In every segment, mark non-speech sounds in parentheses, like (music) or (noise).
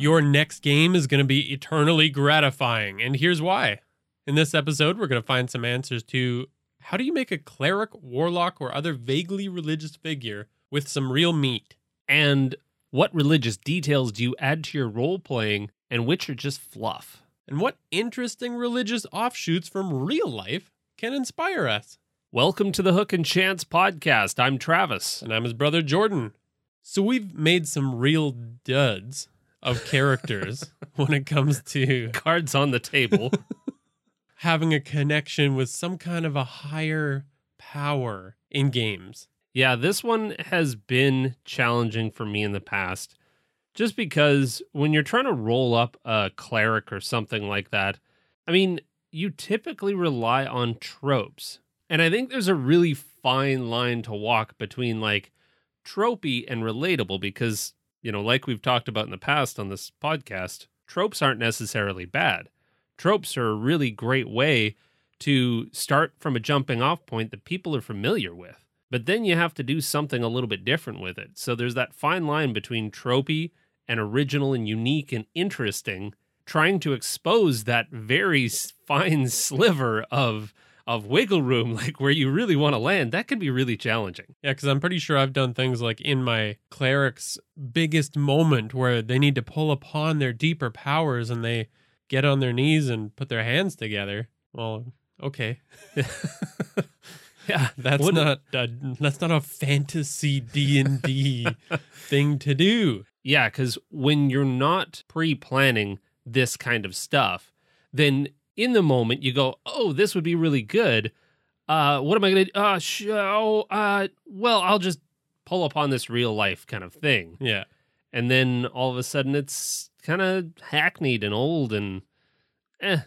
Your next game is going to be eternally gratifying, and here's why. In this episode, we're going to find some answers to how do you make a cleric, warlock, or other vaguely religious figure with some real meat? And what religious details do you add to your role playing and which are just fluff? And what interesting religious offshoots from real life can inspire us? Welcome to the Hook and Chance podcast. I'm Travis. And I'm his brother Jordan. So we've made some real duds of characters (laughs) when it comes to Cards on the table. (laughs) having a connection with some kind of a higher power in games. yeah, this one has been challenging for me in the past just because when you're trying to roll up a cleric or something like that, I mean, you typically rely on tropes. And I think there's a really fine line to walk between like tropey and relatable because, you know, like we've talked about in the past on this podcast, tropes aren't necessarily bad. Tropes are a really great way to start from a jumping off point that people are familiar with. But then you have to do something a little bit different with it. So there's that fine line between tropey and original and unique and interesting, trying to expose that very fine (laughs) sliver of of wiggle room, (laughs) like where you really want to land. That can be really challenging. Yeah, because I'm pretty sure I've done things like in my cleric's biggest moment where they need to pull upon their deeper powers and they get on their knees and put their hands together. Well, okay, (laughs) yeah, that's Wouldn't- not a, that's not a fantasy D and D (laughs) thing to do. Yeah, because when you're not pre planning this kind of stuff, then in the moment you go, oh, this would be really good. Uh, what am I going to uh, show? Uh, well, I'll just pull upon this real life kind of thing. Yeah, And then all of a sudden it's kind of hackneyed and old and eh.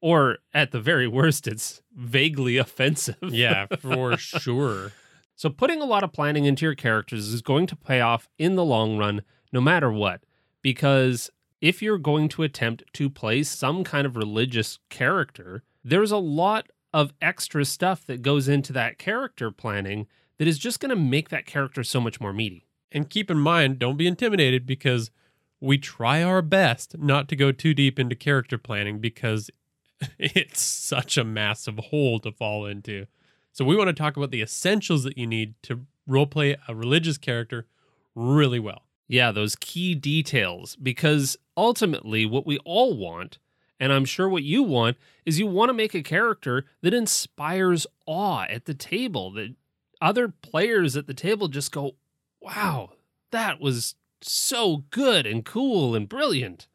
Or at the very worst, it's vaguely (laughs) offensive. yeah, for (laughs) sure. So putting a lot of planning into your characters is going to pay off in the long run, no matter what. Because if you're going to attempt to play some kind of religious character, there's a lot of extra stuff that goes into that character planning that is just going to make that character so much more meaty. And keep in mind, don't be intimidated because we try our best not to go too deep into character planning because (laughs) it's such a massive hole to fall into. So we want to talk about the essentials that you need to roleplay a religious character really well. Yeah, those key details. Because ultimately, what we all want, and I'm sure what you want, is you want to make a character that inspires awe at the table, that other players at the table just go, wow, that was so good and cool and brilliant.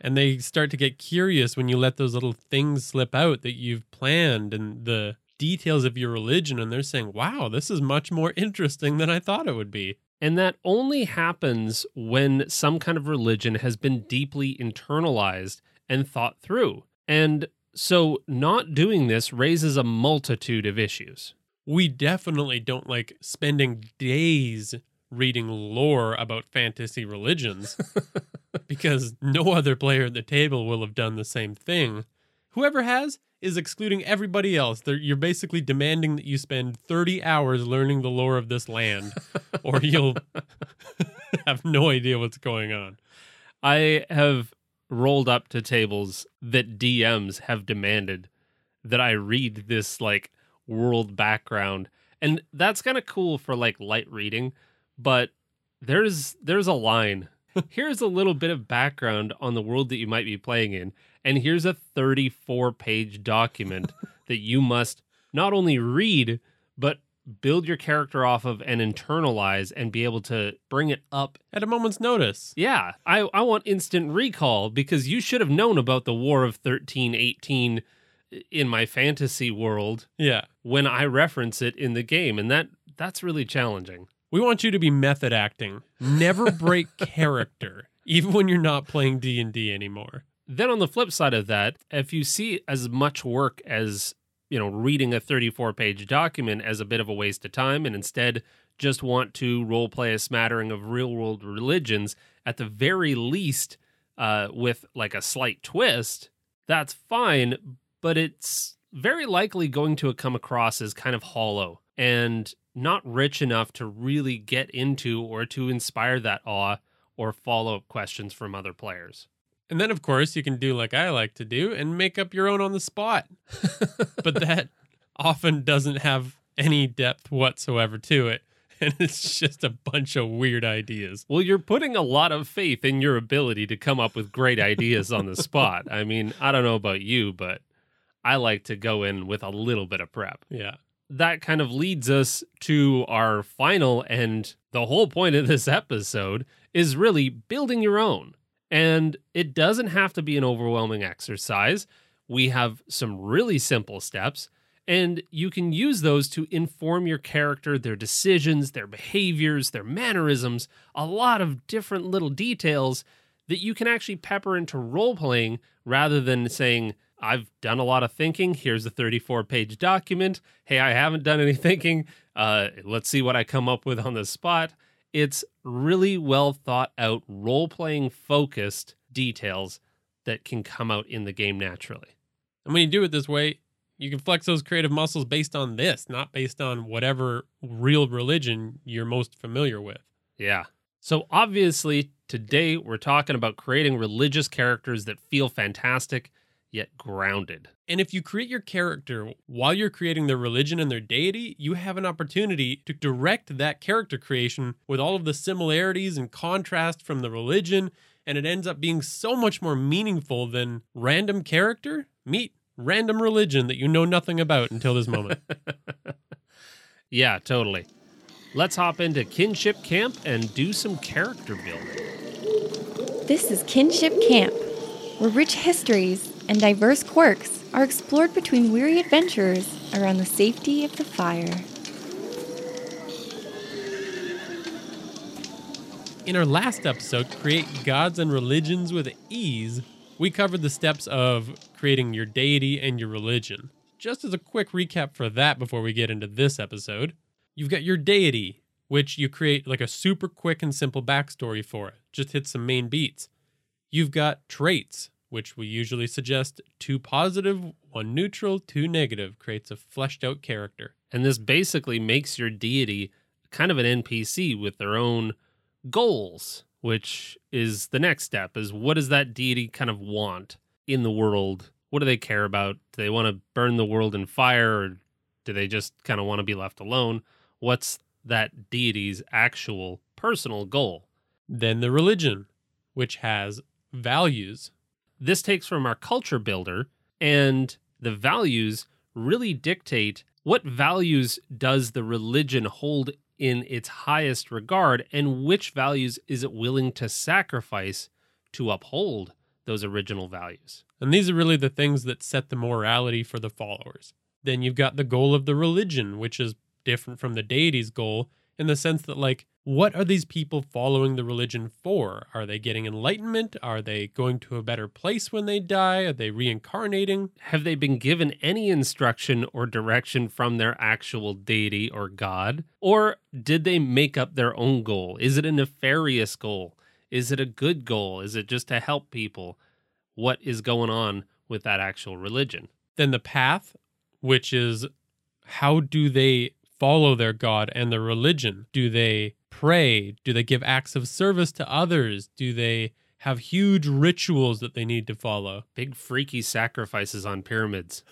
And they start to get curious when you let those little things slip out that you've planned and the details of your religion. And they're saying, wow, this is much more interesting than I thought it would be. And that only happens when some kind of religion has been deeply internalized and thought through. And so, not doing this raises a multitude of issues. we definitely don't like spending days reading lore about fantasy religions (laughs) because no other player at the table will have done the same thing. Whoever has is excluding everybody else. They're, you're basically demanding that you spend 30 hours learning the lore of this land (laughs) or you'll (laughs) have no idea what's going on. I have rolled up to tables that DMs have demanded that I read this like world background. And that's kind of cool for like light reading, but there's there's a line. (laughs) Here's a little bit of background on the world that you might be playing in, and here's a 34 page document (laughs) that you must not only read but build your character off of and internalize and be able to bring it up At a moment's notice. yeah, I, I want instant recall because you should have known about the War of 1318 in my fantasy world Yeah. when I reference it in the game. And that that's really challenging. We want you to be method acting. Never break (laughs) character, even when you're not playing D&D anymore. Then on the flip side of that, if you see as much work as, you know, reading a 34 page document as a bit of a waste of time and instead just want to role play a smattering of real world religions, at the very least, uh, with like a slight twist, that's fine, but it's very likely going to come across as kind of hollow and not rich enough to really get into or to inspire that awe or follow up questions from other players. And then, of course, you can do like I like to do and make up your own on the spot. but (laughs) that often doesn't have any depth whatsoever to it. (laughs) And it's just a bunch of weird ideas. Well, you're putting a lot of faith in your ability to come up with great ideas on the spot. I mean, I don't know about you, but I like to go in with a little bit of prep. Yeah. That kind of leads us to our final and the whole point of this episode is really building your own. And it doesn't have to be an overwhelming exercise. We have some really simple steps, and you can use those to inform your character, their decisions, their behaviors, their mannerisms, a lot of different little details that you can actually pepper into role playing rather than saying, I've done a lot of thinking. Here's a 34 page document. Hey, I haven't done any (laughs) thinking. Uh, let's see what I come up with on the spot. It's really well thought out, role playing focused details that can come out in the game naturally. And when you do it this way, you can flex those creative muscles based on this, not based on whatever real religion you're most familiar with. Yeah. So obviously, today we're talking about creating religious characters that feel fantastic yet grounded. And if you create your character while you're creating their religion and their deity, you have an opportunity to direct that character creation with all of the similarities and contrast from the religion, and it ends up being so much more meaningful than random character meet random religion that you know nothing about until this moment. (laughs) yeah, totally. Let's hop into Kinship Camp and do some character building. This is Kinship Camp, where rich histories and diverse quirks are explored between weary adventurers around the safety of the fire. In our last episode, Create Gods and Religions with Ease, we covered the steps of creating your deity and your religion. Just as a quick recap for that before we get into this episode, you've got your deity, which you create like a super quick and simple backstory for it. Just hit some main beats. You've got traits, which we usually suggest two positive, one neutral, two negative, creates a fleshed out character. And this basically makes your deity kind of an NPC with their own goals, which is the next step is what does that deity kind of want in the world? What do they care about? Do they want to burn the world in fire or do they just kind of want to be left alone? What's that deity's actual personal goal? Then the religion, which has values this takes from our culture builder, and the values really dictate what values does the religion hold in its highest regard, and which values is it willing to sacrifice to uphold those original values. And these are really the things that set the morality for the followers. Then you've got the goal of the religion, which is different from the deity's goal in the sense that, like, what are these people following the religion for? Are they getting enlightenment? Are they going to a better place when they die? Are they reincarnating? Have they been given any instruction or direction from their actual deity or god? Or did they make up their own goal? Is it a nefarious goal? Is it a good goal? Is it just to help people? What is going on with that actual religion? Then the path, which is how do they follow their God and their religion? Do they pray? Do they give acts of service to others? Do they have huge rituals that they need to follow? Big freaky sacrifices on pyramids.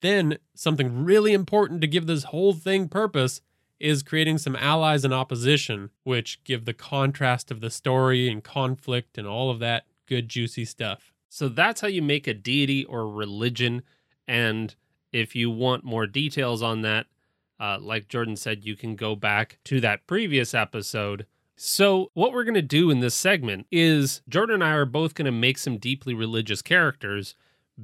Then, something really important to give this whole thing purpose is creating some allies and opposition, which give the contrast of the story and conflict and all of that good, juicy stuff. So that's how you make a deity or religion. And if you want more details on that, uh, like Jordan said, you can go back to that previous episode. So, what we're going to do in this segment is Jordan and I are both going to make some deeply religious characters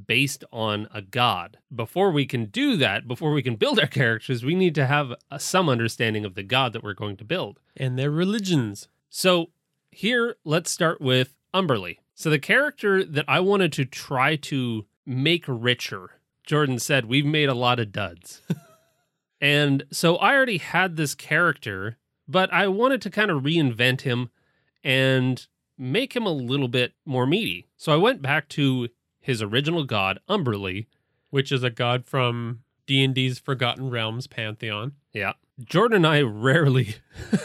based on a god. Before we can do that, before we can build our characters, we need to have a, some understanding of the god that we're going to build and their religions. So, here, let's start with Umberlee. So the character that I wanted to try to make richer, Jordan said, we've made a lot of duds. (laughs) and so I already had this character, but I wanted to kind of reinvent him and make him a little bit more meaty. So I went back to his original god, Umberlee. which is a god from D&D's Forgotten Realms pantheon. Yeah. Jordan and I rarely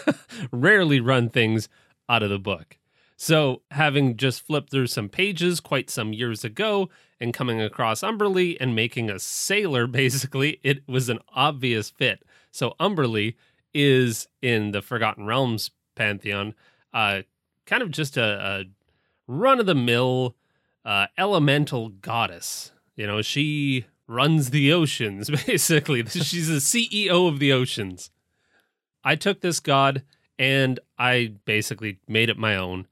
(laughs) rarely run things out of the book. So, having just flipped through some pages quite some years ago and coming across Umberlee and making a sailor, (laughs) basically, it was an obvious fit. So, Umberlee is in the Forgotten Realms pantheon, uh, kind of just a, a run of the mill uh, elemental goddess. You know, she runs the oceans, (laughs) basically. She's the CEO of the oceans. I took this god and I basically made it my own.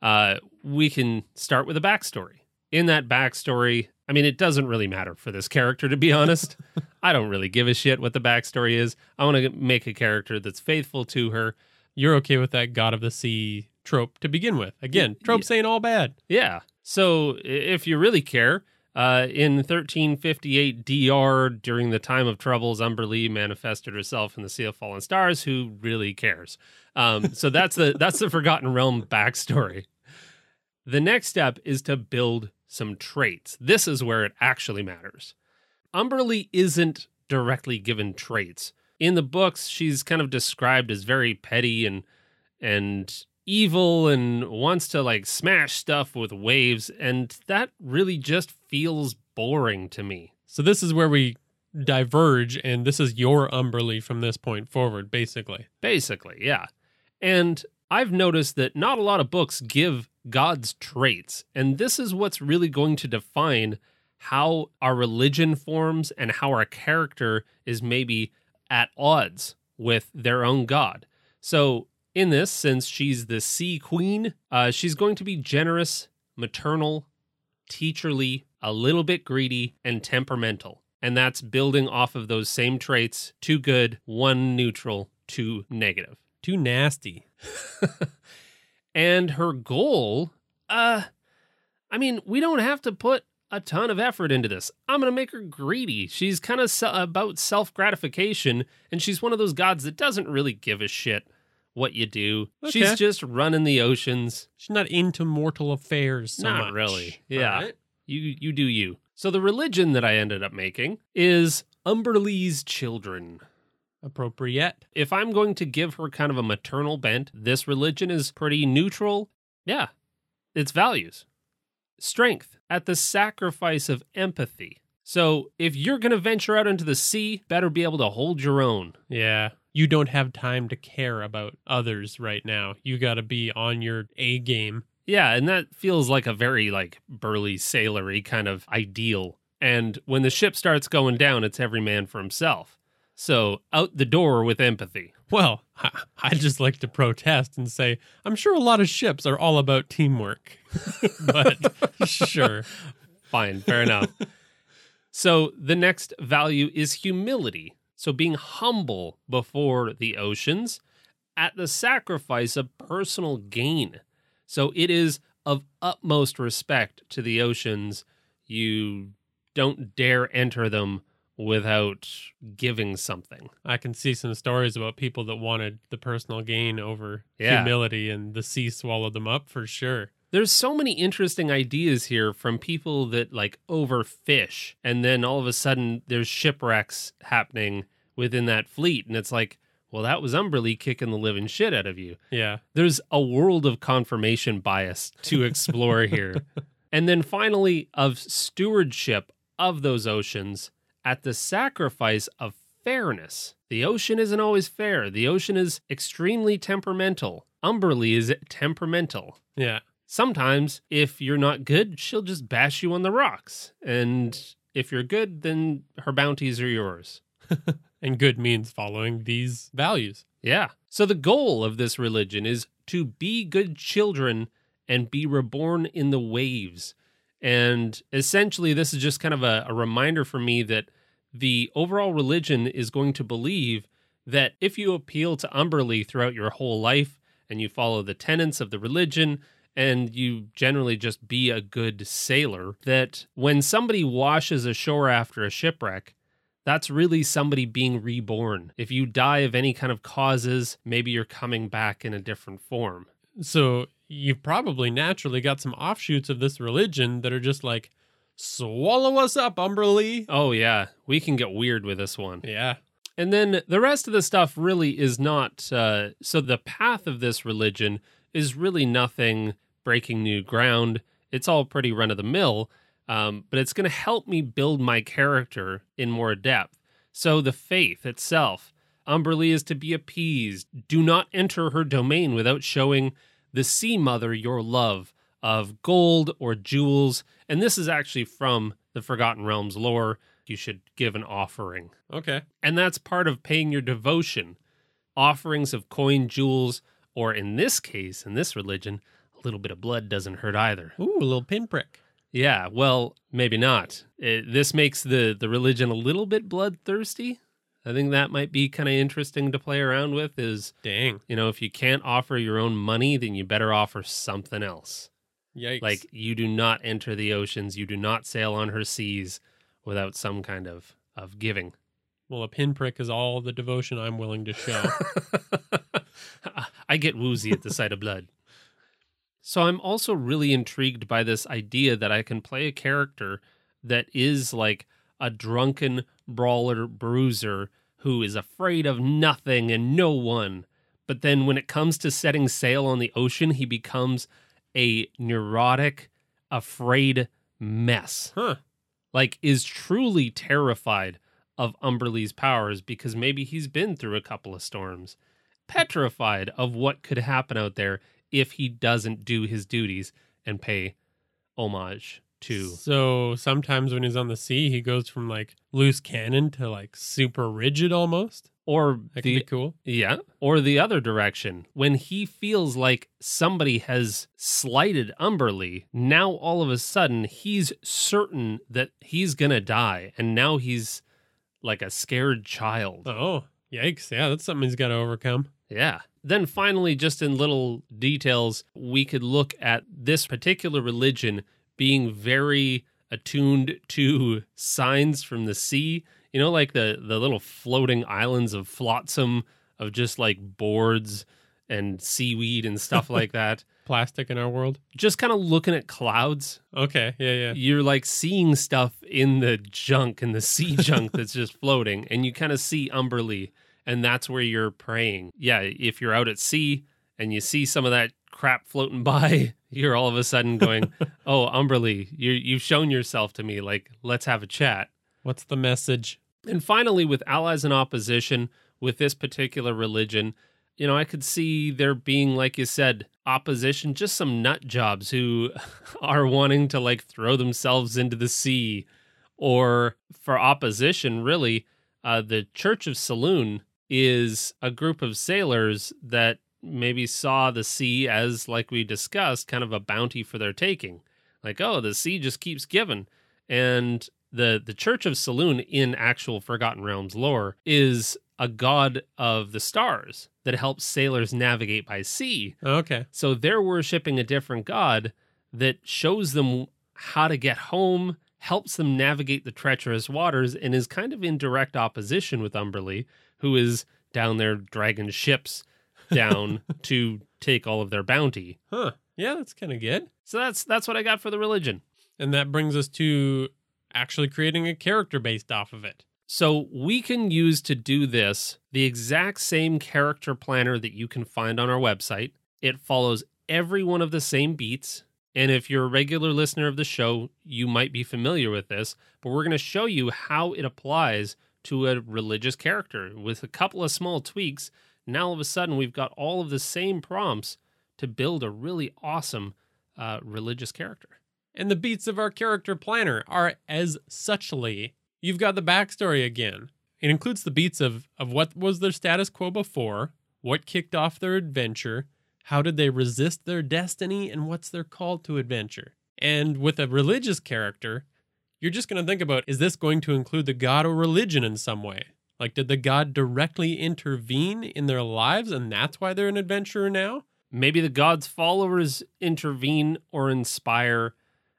Uh, we can start with a backstory. In that backstory, I mean, it doesn't really matter for this character, to be honest. (laughs) I don't really give a shit what the backstory is. I want to make a character that's faithful to her. You're okay with that god of the sea trope to begin with. Again, tropes ain't all bad. Yeah. So if you really care, uh, in 1358 DR, during the time of troubles, Umberlee manifested herself in the Sea of Fallen Stars. Who really cares? Um, so that's the that's the (laughs) Forgotten Realm backstory. The next step is to build some traits. This is where it actually matters. Umberlee isn't directly given traits. In the books, she's kind of described as very petty and and evil and wants to like smash stuff with waves and that really just feels boring to me. So this is where we diverge and this is your Umberlee from this point forward basically. Basically, yeah. And I've noticed that not a lot of books give God's traits, and this is what's really going to define how our religion forms and how our character is maybe at odds with their own God. So, in this, since she's the sea queen, uh, she's going to be generous, maternal, teacherly, a little bit greedy, and temperamental. And that's building off of those same traits two good, one neutral, two negative. Too nasty. and her goal, uh, I mean, we don't have to put a ton of effort into this. I'm going to make her greedy. She's kind of se- about self gratification, and she's one of those gods that doesn't really give a shit what you do. She's just running the oceans. She's not into mortal affairs so Not much. really. Yeah. Right. You you do you. So the religion that I ended up making is Umberlee's children. Appropriate. If I'm going to give her kind of a maternal bent, this religion is pretty neutral. Yeah. Its values. Strength at the sacrifice of empathy. So if you're going to venture out into the sea, better be able to hold your own. Yeah. You don't have time to care about others right now. You got to be on your A game. Yeah, and that feels like a very like burly sailory kind of ideal. And when the ship starts going down, it's every man for himself. So out the door with empathy. Well, I- I'd just like to protest and say I'm sure a lot of ships are all about teamwork. (laughs) but sure. Fine, fair enough. So the next value is humility. So being humble before the oceans at the sacrifice of personal gain. So it is of utmost respect to the oceans. You don't dare enter them without giving something. I can see some stories about people that wanted the personal gain over Yeah. humility and the sea swallowed them up for sure. There's so many interesting ideas here from people that like overfish and then all of a sudden there's shipwrecks happening within that fleet and it's like, well that was Umberlee kicking the living shit out of you. Yeah. There's a world of confirmation bias to explore here. (laughs) And then finally of stewardship of those oceans at the sacrifice of fairness. The ocean isn't always fair. The ocean is extremely temperamental. Umberlee is temperamental Yeah. sometimes if you're not good, she'll just bash you on the rocks. And if you're good, then her bounties are yours. (laughs) And good means following these values. Yeah. So the goal of this religion is to be good children and be reborn in the waves. And essentially, this is just kind of a, a reminder for me that the overall religion is going to believe that if you appeal to Umberlee throughout your whole life and you follow the tenets of the religion and you generally just be a good sailor, that when somebody washes ashore after a shipwreck, that's really somebody being reborn. If you die of any kind of causes, maybe you're coming back in a different form. So you've probably naturally got some offshoots of this religion that are just like, swallow us up, Umberlee. Oh, yeah, we can get weird with this one. Yeah. And then the rest of the stuff really is not. Uh, so the path of this religion is really nothing breaking new ground. It's all pretty run of the mill, um, but it's going to help me build my character in more depth. So the faith itself, Umberlee is to be appeased. Do not enter her domain without showing the sea mother your love of gold or jewels. And this is actually from the Forgotten Realms lore. You should give an offering. Okay. And that's part of paying your devotion. Offerings of coin, jewels, or in this case, in this religion, a little bit of blood doesn't hurt either. Ooh, a little pinprick. Yeah, well, maybe not. It, this makes the, the religion a little bit bloodthirsty. I think that might be kind of interesting to play around with is, Dang. you know, if you can't offer your own money, then you better offer something else. Yikes. Like you do not enter the oceans, you do not sail on her seas without some kind of of giving. well, a pinprick is all the devotion I'm willing to show. (laughs) I get woozy at the sight of blood. So I'm also really intrigued by this idea that I can play a character that is like a drunken brawler bruiser who is afraid of nothing and no one. But then when it comes to setting sail on the ocean, he becomes a neurotic, afraid mess. huh. Like is truly terrified of Umberlee's powers because maybe he's been through a couple of storms. Petrified of what could happen out there if he doesn't do his duties and pay homage to So sometimes when he's on the sea, he goes from like loose cannon to like super rigid almost. or That could be cool. Yeah. Or the other direction. When he feels like somebody has slighted Umberlee, now all of a sudden he's certain that he's going to die. And now he's like a scared child. Oh, yikes. Yeah, that's something he's got to overcome. Yeah. Then finally, just in little details, we could look at this particular religion being very attuned to signs from the sea. You know, like the the little floating islands of flotsam of just like boards and seaweed and stuff (laughs) like that. Plastic in our world. Just kind of looking at clouds. Okay. Yeah, yeah. You're like seeing stuff in the junk and the sea (laughs) junk that's just floating, and you kind of see Umberlee, and that's where you're praying. Yeah, if you're out at sea and you see some of that crap floating (laughs) by, you're all of a sudden going, (laughs) "Oh, Umberlee, you you've shown yourself to me. Like, let's have a chat." What's the message? And finally, with allies and opposition with this particular religion, you know, I could see there being, like you said, opposition, just some nut jobs who (laughs) are wanting to like throw themselves into the sea. Or for opposition, really, uh, the Church of Selûne is a group of sailors that maybe saw the sea as, like we discussed, kind of a bounty for their taking. Like, oh, the sea just keeps giving. And the the Church of Selûne in actual Forgotten Realms lore is a god of the stars that helps sailors navigate by sea. Okay. So they're worshiping a different god that shows them how to get home, helps them navigate the treacherous waters, and is kind of in direct opposition with Umberlee, who is down there dragging ships down (laughs) to take all of their bounty. Huh. Yeah, that's kind of good. So that's that's what I got for the religion. And that brings us to actually creating a character based off of it. So we can use to do this the exact same character planner that you can find on our website. It follows every one of the same beats. And if you're a regular listener of the show, you might be familiar with this, but we're going to show you how it applies to a religious character with a couple of small tweaks. Now, all of a sudden, we've got all of the same prompts to build a really awesome uh, religious character. And the beats of our character planner are as suchly. You've got the backstory again. It includes the beats of, of what was their status quo before, what kicked off their adventure, how did they resist their destiny, and what's their call to adventure. And with a religious character, you're just going to think about is this going to include the god or religion in some way? Like, did the god directly intervene in their lives and that's why they're an adventurer now? maybe the god's followers intervene or inspire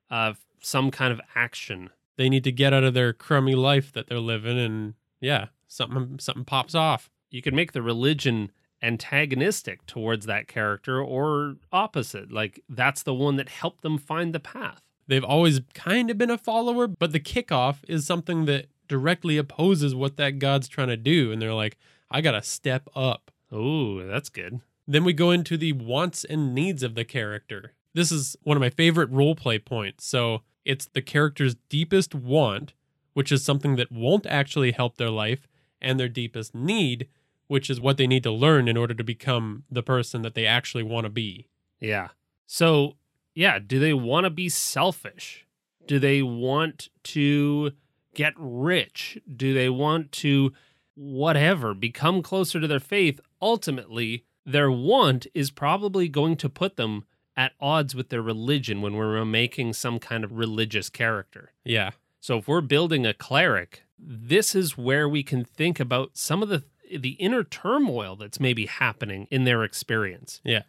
uh, some kind of action. They need to get out of their crummy life that they're living, and yeah, something something pops off. You could make the religion antagonistic towards that character or opposite. Like that's the one that helped them find the path. They've always kind of been a follower, but the kickoff is something that directly opposes what that god's trying to do. And they're like, I got to step up. Oh, that's good. Then we go into the wants and needs of the character. This is one of my favorite role play points. So it's the character's deepest want, which is something that won't actually help their life, and their deepest need, which is what they need to learn in order to become the person that they actually want to be. Yeah. So, yeah, do they want to be selfish? Do they want to get rich? Do they want to, whatever, become closer to their faith? Ultimately, their want is probably going to put them at odds with their religion when we're making some kind of religious character. Yeah. So if we're building a cleric, this is where we can think about some of the the inner turmoil that's maybe happening in their experience. Yeah.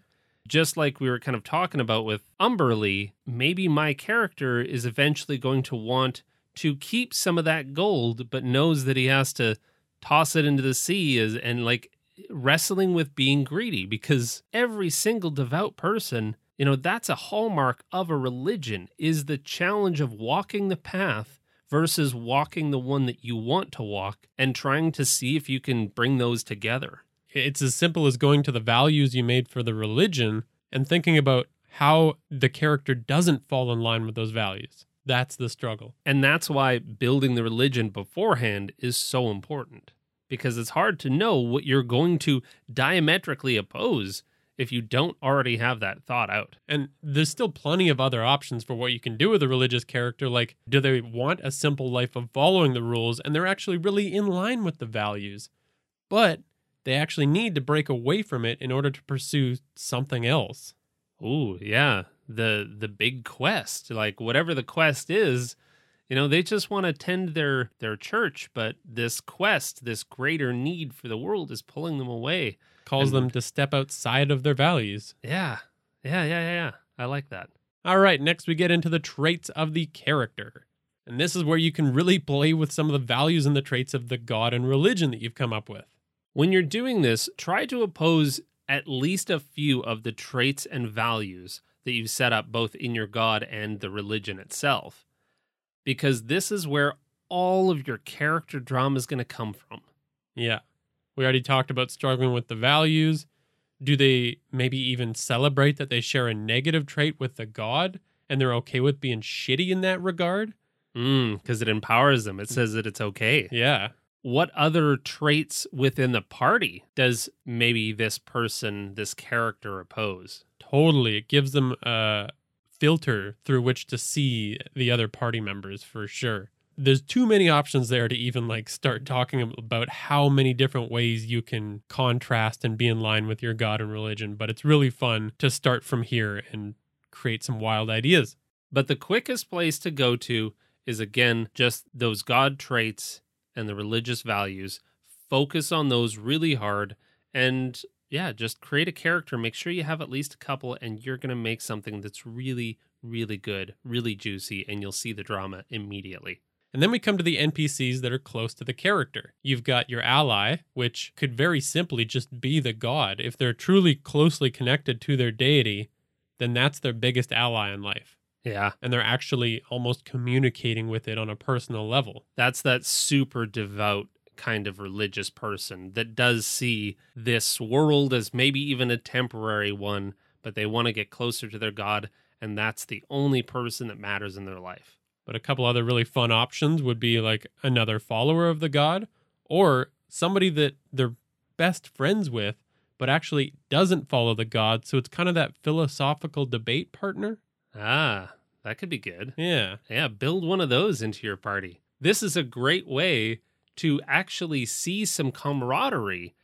Just like we were kind of talking about with Umberlee, maybe my character is eventually going to want to keep some of that gold, but knows that he has to toss it into the sea as, and like wrestling with being greedy because every single devout person, you know, that's a hallmark of a religion is the challenge of walking the path versus walking the one that you want to walk and trying to see if you can bring those together. It's as simple as going to the values you made for the religion and thinking about how the character doesn't fall in line with those values. That's the struggle. And that's why building the religion beforehand is so important because it's hard to know what you're going to diametrically oppose if you don't already have that thought out. And there's still plenty of other options for what you can do with a religious character. Like, do they want a simple life of following the rules and they're actually really in line with the values? But they actually need to break away from it in order to pursue something else. Ooh, yeah. The the big quest, like whatever the quest is, you know, they just want to tend their their church, but this quest, this greater need for the world is pulling them away. Calls And- them to step outside of their values. Yeah. Yeah, yeah, yeah, yeah. I like that. All right, next we get into the traits of the character. And this is where you can really play with some of the values and the traits of the god and religion that you've come up with. When you're doing this, try to oppose at least a few of the traits and values that you've set up both in your God and the religion itself. Because this is where all of your character drama is going to come from. Yeah. We already talked about struggling with the values. Do they maybe even celebrate that they share a negative trait with the god and they're okay with being shitty in that regard? Mm, because it empowers them. It says that it's okay. Yeah. What other traits within the party does maybe this person, this character oppose? Totally. It gives them a filter through which to see the other party members for sure. There's too many options there to even like start talking about how many different ways you can contrast and be in line with your god and religion, but it's really fun to start from here and create some wild ideas. But the quickest place to go to is again just those God traits and the religious values. Focus on those really hard and yeah, just create a character. Make sure you have at least a couple, and you're going to make something that's really, really good, really juicy, and you'll see the drama immediately. And then we come to the NPCs that are close to the character. You've got your ally, which could very simply just be the god. If they're truly closely connected to their deity, then that's their biggest ally in life. Yeah, And they're actually almost communicating with it on a personal level. that's that super devout kind of religious person that does see this world as maybe even a temporary one, but they want to get closer to their God, and that's the only person that matters in their life. But a couple other really fun options would be like another follower of the god or somebody that they're best friends with, but actually doesn't follow the god. So it's kind of that philosophical debate partner. Ah, that could be good. Yeah. Yeah, build one of those into your party. This is a great way to actually see some camaraderie.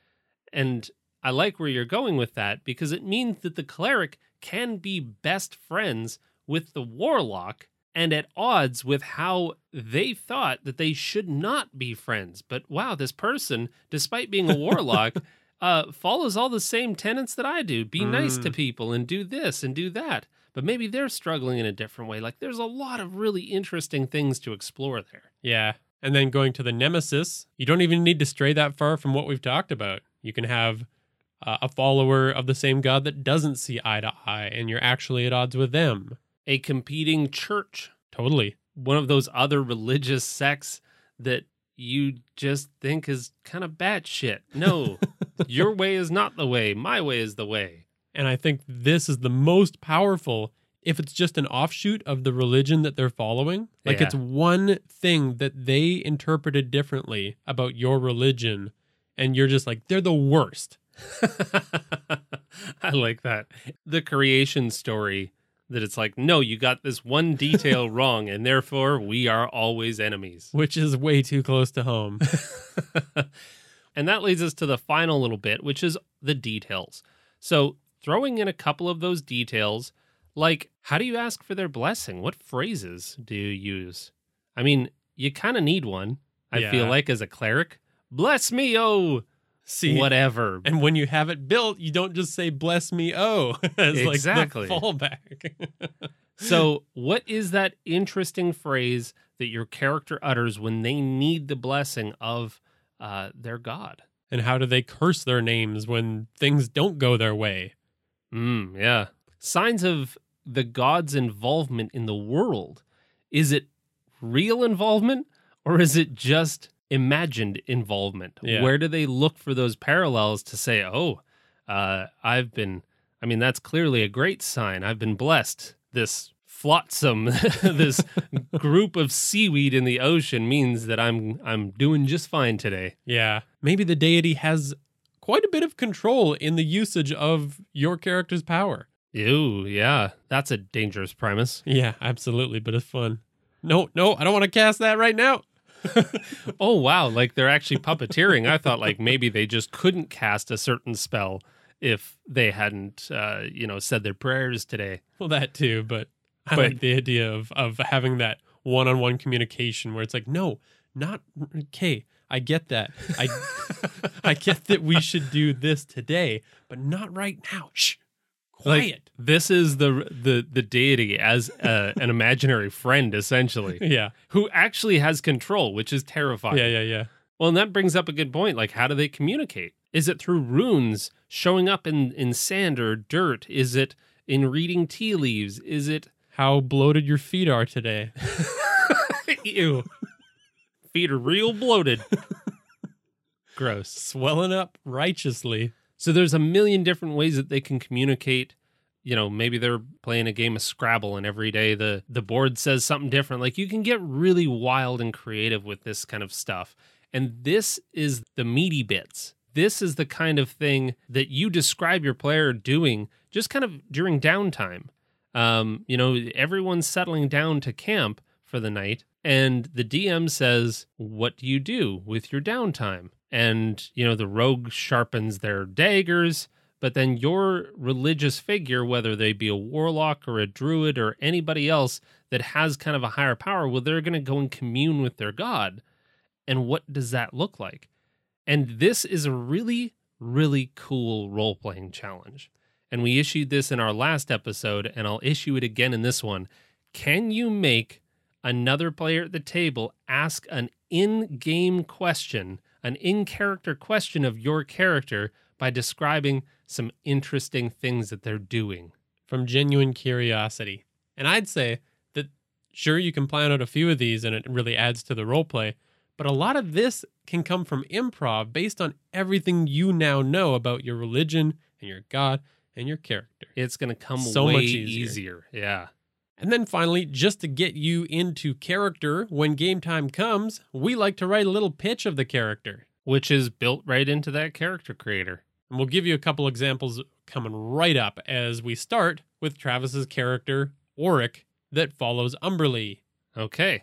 And I like where you're going with that because it means that the cleric can be best friends with the warlock and at odds with how they thought that they should not be friends. But wow, this person, despite being a warlock, (laughs) uh, follows all the same tenets that I do. Be nice to Mm. people and do this and do that. But maybe they're struggling in a different way. Like there's a lot of really interesting things to explore there. Yeah. And then going to the nemesis, you don't even need to stray that far from what we've talked about. You can have uh, a follower of the same god that doesn't see eye to eye, and you're actually at odds with them. A competing church, Totally. one of those other religious sects that you just think is kind of batshit. No, (laughs) your way is not the way. My way is the way. And I think this is the most powerful if it's just an offshoot of the religion that they're following. Like Yeah. it's one thing that they interpreted differently about your religion, and you're just like, they're the worst. (laughs) (laughs) I like that. The creation story that it's like, no, you got this one detail (laughs) wrong, and therefore we are always enemies. Which is way too close to home. and that leads us to the final little bit, which is the details. So, throwing in a couple of those details, like how do you ask for their blessing? What phrases do you use? I mean, you kind of need one, I feel like, as a cleric. Bless me, oh, See, whatever. And when you have it built, you don't just say "bless me, oh," (laughs) as Exactly. like the fallback. (laughs) So, what is that interesting phrase that your character utters when they need the blessing of uh, their god? and how do they curse their names when things don't go their way? Mm, yeah. Signs of the god's involvement in the world. Is it real involvement or is it just imagined involvement? Yeah. Where do they look for those parallels to say, oh, uh, I've been, I mean, that's clearly a great sign. I've been blessed. This flotsam, (laughs) this group of seaweed in the ocean means that I'm I'm doing just fine today. Yeah, maybe the deity has quite a bit of control in the usage of your character's power. Ew, yeah. That's a dangerous premise. Yeah, absolutely, but it's fun. No, no, I don't want to cast that right now. (laughs) (laughs) Oh wow, like they're actually puppeteering. I thought like maybe they just couldn't cast a certain spell if they hadn't uh, you know, said their prayers today. Well, that too, but I But- like the idea of of having that one-on-one communication where it's like, no, not okay. I get that. I (laughs) I get that we should do this today, but not right now. Shh, Like this is the the the deity as uh, an imaginary friend essentially (laughs) yeah, who actually has control, which is terrifying. yeah, yeah, yeah. Well, and that brings up a good point. Like, how do they communicate? Is it through runes showing up in, in sand or dirt? Is it in reading tea leaves? Is it How bloated your feet are today. (laughs) (laughs) ew? Feet are real bloated. Gross. Swelling up righteously. So there's a million different ways that they can communicate. You know, maybe they're playing a game of Scrabble and every day the the board says something different. Like you can get really wild and creative with this kind of stuff. And this is the meaty bits. This is the kind of thing that you describe your player doing just kind of during downtime. Um, you know, everyone's settling down to camp for the night and the DM says, "What do you do with your downtime?" And you know, the rogue sharpens their daggers, but then your religious figure, whether they be a warlock or a druid or anybody else that has kind of a higher power, well, they're going to go and commune with their god. And what does that look like? And this is a really, really cool role playing challenge. And we issued this in our last episode, and I'll issue it again in this one. Can you make another player at the table ask an in game question, an in character question of your character by describing some interesting things that they're doing? from genuine curiosity. And I'd say that sure you can plan out a few of these and it really adds to the role play, but a lot of this can come from improv based on everything you now know about your religion and your god and your character. It's going to come So way much easier. easier. Yeah. And then finally, just to get you into character when game time comes, we like to write a little pitch of the character. Which is built right into that character creator. And we'll give you a couple examples coming right up as we start with Travis's character, Oric, that follows Umberlee. Okay.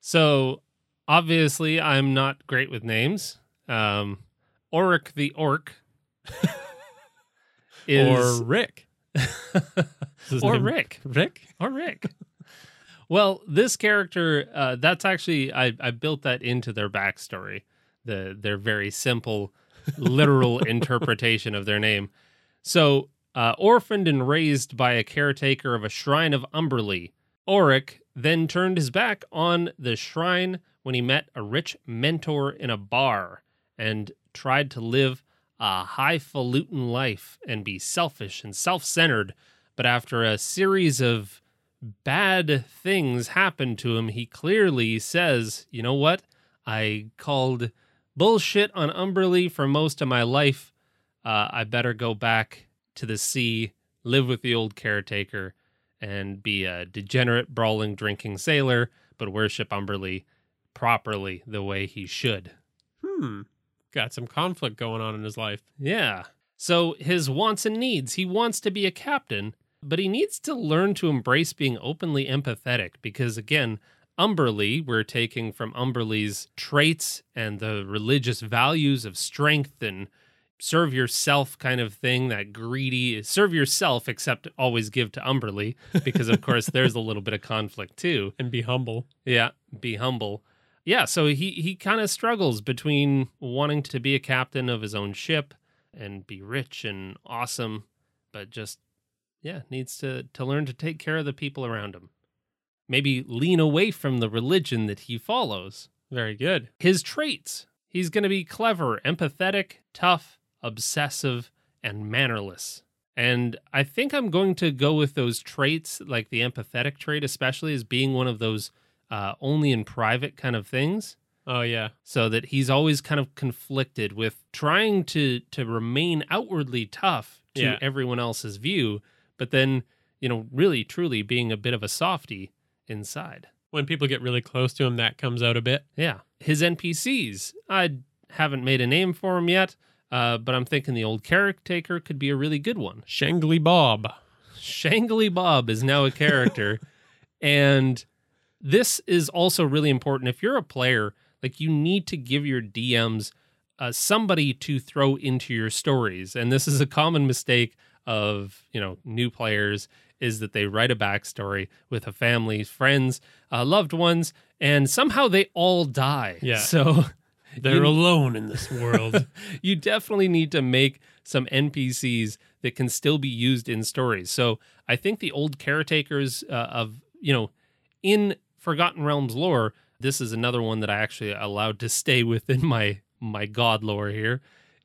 So obviously, I'm not great with names. Um, Oric the Orc (laughs) is. or Rick. (laughs) Or name Rick. Rick? Or Rick. (laughs) well, this character, uh, that's actually, I, I built that into their backstory. The Their very simple literal (laughs) interpretation of their name. So, uh, orphaned and raised by a caretaker of a shrine of Umberlee, Auric then turned his back on the shrine when he met a rich mentor in a bar and tried to live a highfalutin life and be selfish and self centered. But after a series of bad things happened to him, he clearly says, You know what? I called bullshit on Umberlee for most of my life. Uh, I better go back to the sea, live with the old caretaker, and be a degenerate, brawling, drinking sailor, but worship Umberlee properly the way he should. Hmm. Got some conflict going on in his life. Yeah. So his wants and needs. He wants to be a captain, but he needs to learn to embrace being openly empathetic because, again, Umberlee, we're taking from Umberlee's traits and the religious values of strength and serve yourself kind of thing, that greedy, serve yourself, except always give to Umberlee, because of (laughs) course there's a little bit of conflict too. And be humble. Yeah, be humble. Yeah, so he, he kind of struggles between wanting to be a captain of his own ship and be rich and awesome, but just, yeah, needs to, to learn to take care of the people around him. Maybe lean away from the religion that he follows. Very good. His traits he's going to be clever, empathetic, tough, obsessive, and mannerless. And I think I'm going to go with those traits, like the empathetic trait, especially as being one of those uh, only in private kind of things. Oh yeah. So that he's always kind of conflicted with trying to to remain outwardly tough to Yeah. everyone else's view, but then you know really truly being a bit of a softy inside. When people get really close to him, that comes out a bit. Yeah. His NPCs, I haven't made a name for him yet, uh, but I'm thinking the old caretaker could be a really good one. Shangly Bob. Shangly Bob is now a character. (laughs) and this is also really important. If you're a player, like you need to give your DMs uh, somebody to throw into your stories. And this is a common mistake of, you know, new players is that they write a backstory with a family, friends, uh, loved ones, and somehow they all die. Yeah. So (laughs) They're You- alone in this world. (laughs) you definitely need to make some NPCs that can still be used in stories. So I think the old caretakers uh, of, you know, in Forgotten Realms lore, this is another one that I actually allowed to stay within (laughs) my my god lore here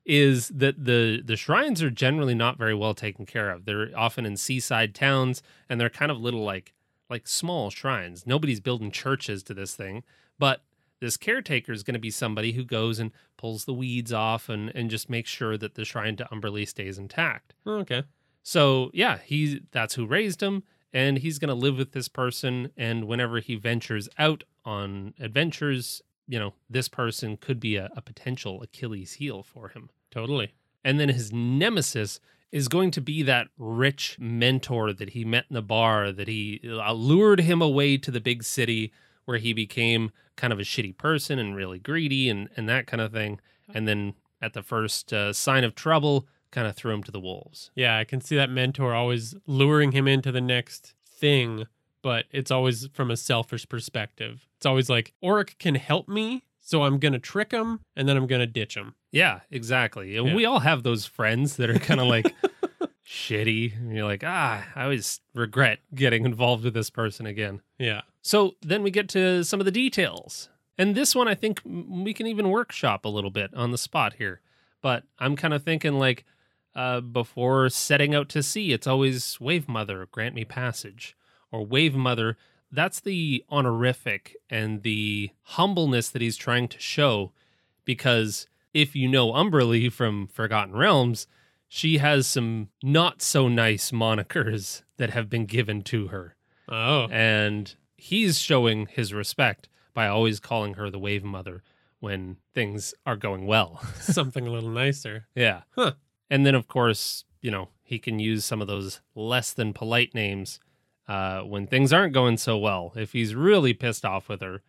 is that the the shrines are generally not very well taken care of. They're often in seaside towns and they're kind of little like like small shrines. Nobody's building churches to this thing, but this caretaker is going to be somebody who goes and pulls the weeds off and, and just makes sure that the shrine to Umberlee stays intact. Oh, okay. So yeah, he that's who raised him, and he's going to live with this person. And whenever he ventures out on adventures, you know, this person could be a, a potential Achilles heel for him. Totally. And then his nemesis is going to be that rich mentor that he met in the bar, that he uh, lured him away to the big city where he became kind of a shitty person and really greedy and, and that kind of thing. And then at the first uh, sign of trouble, kind of threw him to the wolves. Yeah, I can see that mentor always luring him into the next thing, but it's always from a selfish perspective. It's always like, Oric can help me, so I'm going to trick him and then I'm going to ditch him. Yeah, exactly. And Yeah. we all have those friends that are kind of like (laughs) shitty. And you're like, ah, I always regret getting involved with this person again. Yeah. So then we get to some of the details. And this one, I think we can even workshop a little bit on the spot here. But I'm kind of thinking like, uh, before setting out to sea, it's always Wave Mother, grant me passage. Or Wave Mother, that's the honorific and the humbleness that he's trying to show. Because if you know Umberlee from Forgotten Realms, she has some not so nice monikers that have been given to her Oh. and he's showing his respect by always calling her the wave mother when things are going well. (laughs) Something a little nicer. yeah. Huh. And then, of course, you know, he can use some of those less than polite names uh, when things aren't going so well. If he's really pissed off with her,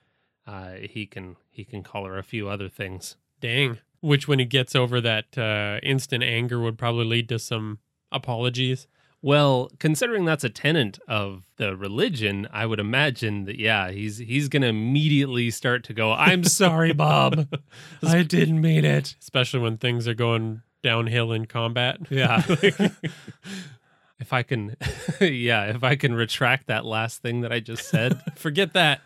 uh, he can he can call her a few other things. Dang. Which, when he gets over that uh, instant anger, would probably lead to some apologies. Well, considering that's a tenant of the religion, I would imagine that yeah, he's he's going to immediately start to go, "I'm sorry, Bob. (laughs) I didn't mean it." Especially when things are going downhill in combat. Yeah. (laughs) if I can (laughs) yeah, if I can retract that last thing that I just said. (laughs) Forget that.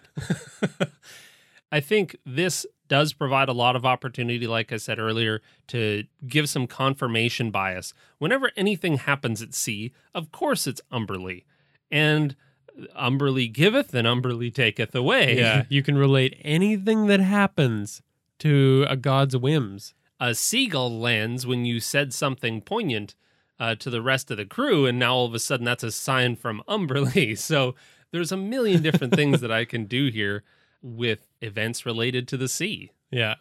I think this does provide a lot of opportunity, like I said earlier, to give some confirmation bias. Whenever anything happens at sea, of course it's Umberlee. And Umberlee giveth and Umberlee taketh away. Yeah, you can relate anything that happens to a god's whims. A seagull lands when you said something poignant uh, to the rest of the crew, and now all of a sudden that's a sign from Umberlee. (laughs) So there's a million different things that I can do here with events related to the sea. Yeah.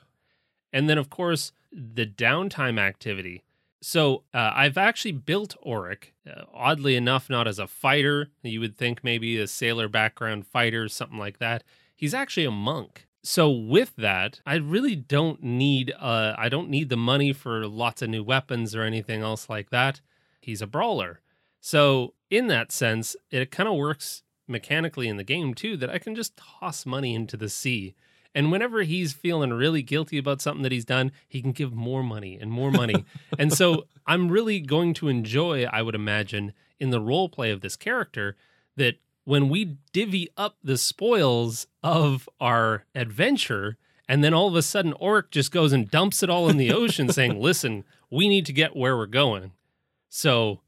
And then, of course, the downtime activity. So uh, I've actually built Auric, uh, oddly enough, not as a fighter. You would think maybe a sailor background fighter, something like that. He's actually a monk. So with that, I really don't need uh, I don't need the money for lots of new weapons or anything else like that. He's a brawler. So in that sense, it kind of works mechanically in the game too that I can just toss money into the sea. And whenever he's feeling really guilty about something that he's done, he can give more money and more money. (laughs) and so I'm really going to enjoy, I would imagine, in the role play of this character that when we divvy up the spoils of our adventure, and then all of a sudden Auric just goes and dumps it all in the (laughs) ocean, saying, Listen, we need to get where we're going. So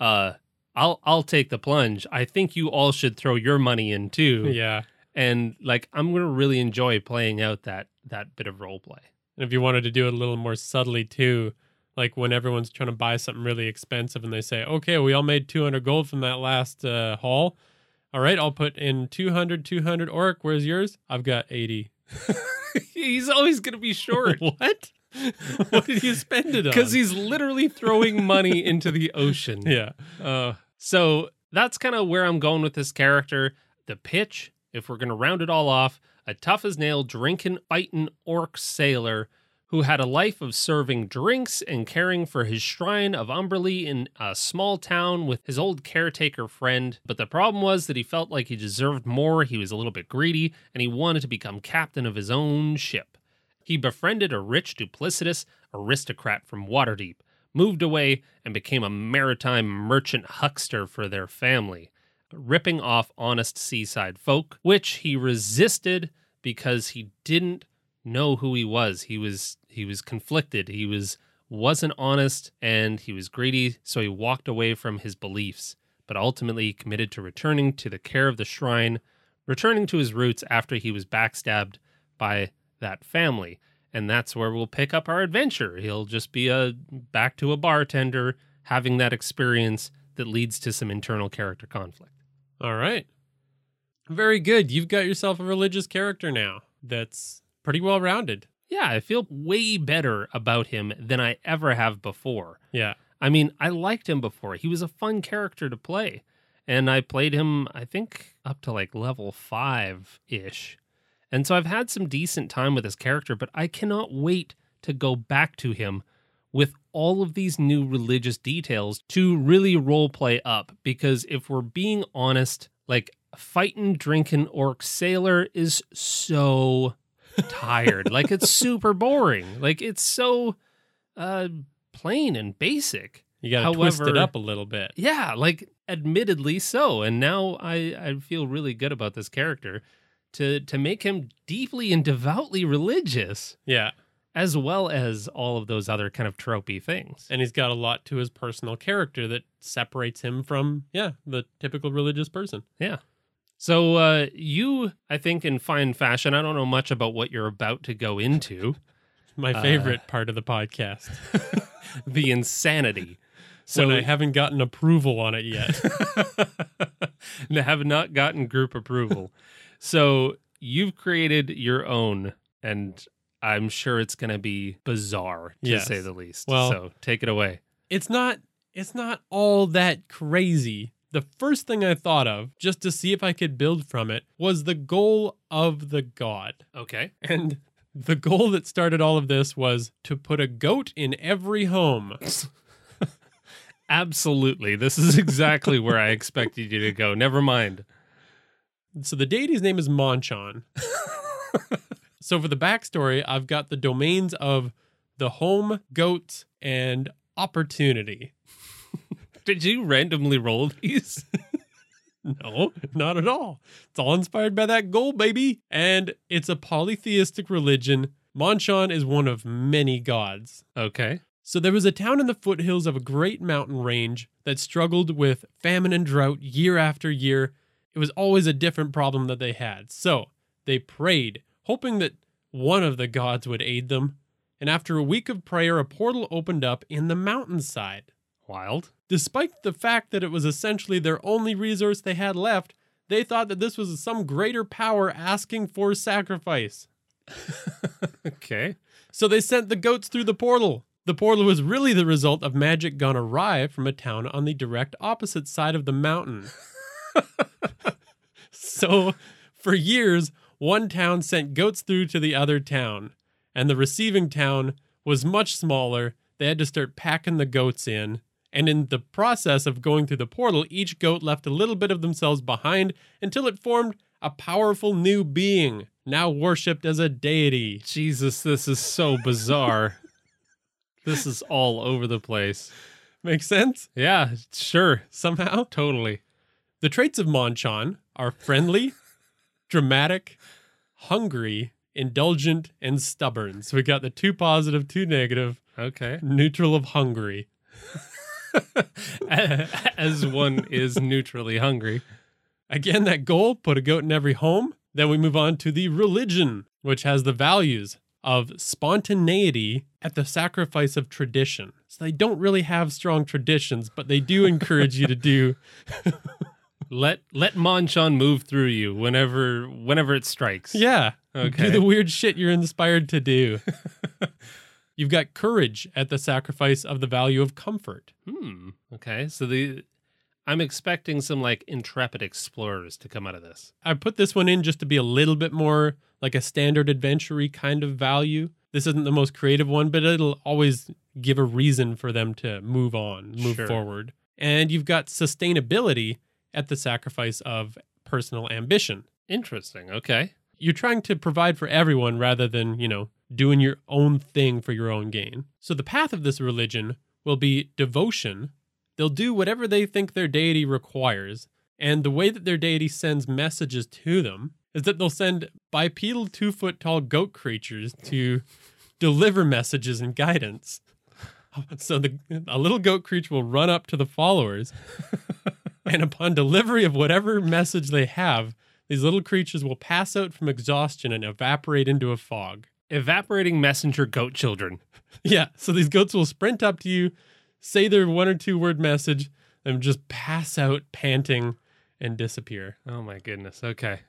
uh I'll I'll take the plunge. I think you all should throw your money in too. Yeah. And like I'm gonna really enjoy playing out that that bit of role play. And if you wanted to do it a little more subtly too, like when everyone's trying to buy something really expensive and they say, okay, we all made 200 gold from that last uh, haul. All right, I'll put in 200, 200. Auric, where's yours? I've got 80. (laughs) He's always gonna be short. (laughs) what? (laughs) what did you spend it on? Because he's literally throwing money into the ocean. yeah. Uh, so that's kind of where I'm going with this character. The pitch, if we're going to round it all off, a tough as nail, drinking, fighting orc sailor who had a life of serving drinks and caring for his shrine of Umberlee in a small town with his old caretaker friend. But the problem was that he felt like he deserved more, he was a little bit greedy, and he wanted to become captain of his own ship. He befriended a rich, duplicitous aristocrat from Waterdeep, moved away, and became a maritime merchant huckster for their family, ripping off honest seaside folk, which he resisted because he didn't know who he was. He was he was conflicted. He was wasn't honest and he was greedy, so he walked away from his beliefs, but ultimately he committed to returning to the care of the shrine, returning to his roots after he was backstabbed by that family. And that's where we'll pick up our adventure. He'll just be a back to a bartender having that experience that leads to some internal character conflict. All right. Very good. You've got yourself a religious character now that's pretty well rounded. Yeah, I feel way better about him than I ever have before. Yeah. I mean, I liked him before. He was a fun character to play. And I played him, I think, up to like level five ish. And so I've had some decent time with this character, but I cannot wait to go back to him with all of these new religious details to really role play up. Because if we're being honest, like fighting, drinking orc sailor is so tired. like it's super boring. Like it's so uh plain and basic. You got to twist it up a little bit. Yeah, like admittedly so. And now I I feel really good about this character to to make him deeply and devoutly religious Yeah. as well as all of those other kind of tropey things. And he's got a lot to his personal character that separates him from, yeah, the typical religious person. Yeah. So uh you I think in fine fashion, I don't know much about what you're about to go into, (laughs) My Uh, favorite part of the podcast. (laughs) the insanity. (laughs) So So I haven't gotten approval on it yet. and have not gotten group approval. so you've created your own, and I'm sure it's going to be bizarre to Yes. say the least. Well- so take it away. it's not it's not all that crazy. The first thing I thought of, just to see if I could build from it, was the goal of the god. Okay. And the goal that started all of this was to put a goat in every home. (laughs) Absolutely. This is exactly where I expected you to go. Never mind. So the deity's name is Monchon. (laughs) so for the backstory, I've got the domains of the home, goats, and opportunity. Did you randomly roll these? (laughs) No, not at all. It's all inspired by that goal, baby. And it's a polytheistic religion. Monchon is one of many gods. Okay. So there was a town in the foothills of a great mountain range that struggled with famine and drought year after year. It was always a different problem that they had. So they prayed, hoping that one of the gods would aid them. And after a week of prayer, a portal opened up in the mountainside. Wild. Despite the fact that it was essentially their only resource they had left, they thought that this was some greater power asking for sacrifice. (laughs) Okay. So they sent the goats through the portal. The portal was really the result of magic gone awry from a town on the direct opposite side of the mountain. (laughs) so, for years, one town sent goats through to the other town, and the receiving town was much smaller. They had to start packing the goats in. And in the process of going through the portal, each goat left a little bit of themselves behind until it formed a powerful new being, now worshipped as a deity. Jesus, this is so bizarre. (laughs) this is all over the place. Makes sense? Yeah, sure. Somehow? Totally. The traits of Monchon are friendly, (laughs) dramatic, hungry, indulgent, and stubborn. So we got the two positive, two negative, Okay. neutral of hungry. (laughs) (laughs) As one is neutrally hungry. Again, that goal put a goat in every home. Then we move on to the religion, which has the values of spontaneity at the sacrifice of tradition. So they don't really have strong traditions, but they do encourage you to do (laughs) Let let Monchon move through you whenever whenever it strikes. Yeah. Okay. Do the weird shit you're inspired to do. (laughs) You've got courage at the sacrifice of the value of comfort. Hmm. Okay. So the I'm expecting some like intrepid explorers to come out of this. I put this one in just to be a little bit more like a standard adventure kind of value. This isn't the most creative one, but it'll always give a reason for them to move on, move Sure. forward. And you've got sustainability at the sacrifice of personal ambition. Interesting. Okay. You're trying to provide for everyone rather than, you know, doing your own thing for your own gain. So the path of this religion will be devotion. They'll do whatever they think their deity requires. And the way that their deity sends messages to them is that they'll send bipedal two foot tall goat creatures to deliver messages and guidance. (laughs) So the a little goat creature will run up to the followers, (laughs) and upon delivery of whatever message they have, these little creatures will pass out from exhaustion and evaporate into a fog. Evaporating messenger goat children. (laughs) Yeah, so these goats will sprint up to you, say their one or two word message, and just pass out panting and disappear. Oh my goodness. Okay.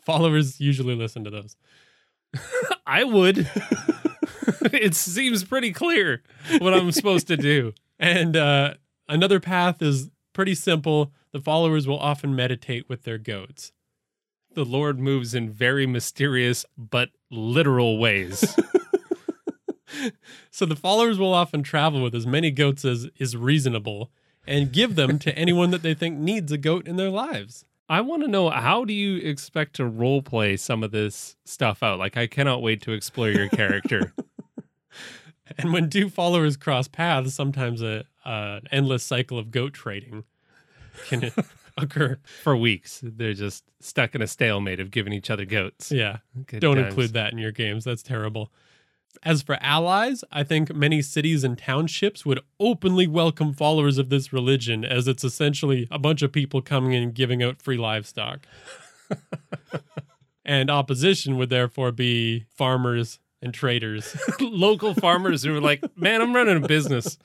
Followers usually listen to those. (laughs) I would. (laughs) it seems pretty clear what I'm supposed to do. And uh, another path is pretty simple. The followers will often meditate with their goats. The Lord moves in very mysterious but literal ways. (laughs) So the followers will often travel with as many goats as is reasonable and give them to (laughs) anyone that they think needs a goat in their lives. I want to know how do you expect to role play some of this stuff out? Like I cannot wait to explore your character. (laughs) And when two followers cross paths, sometimes a, uh, a endless cycle of goat trading can occur. For weeks, they're just stuck in a stalemate of giving each other goats. Yeah, Good don't times. include that in your games. That's terrible. As for allies, I think many cities and townships would openly welcome followers of this religion, as it's essentially a bunch of people coming in and giving out free livestock. (laughs) and opposition would therefore be farmers and traders. (laughs) Local farmers who are like, "Man, I'm running a business,"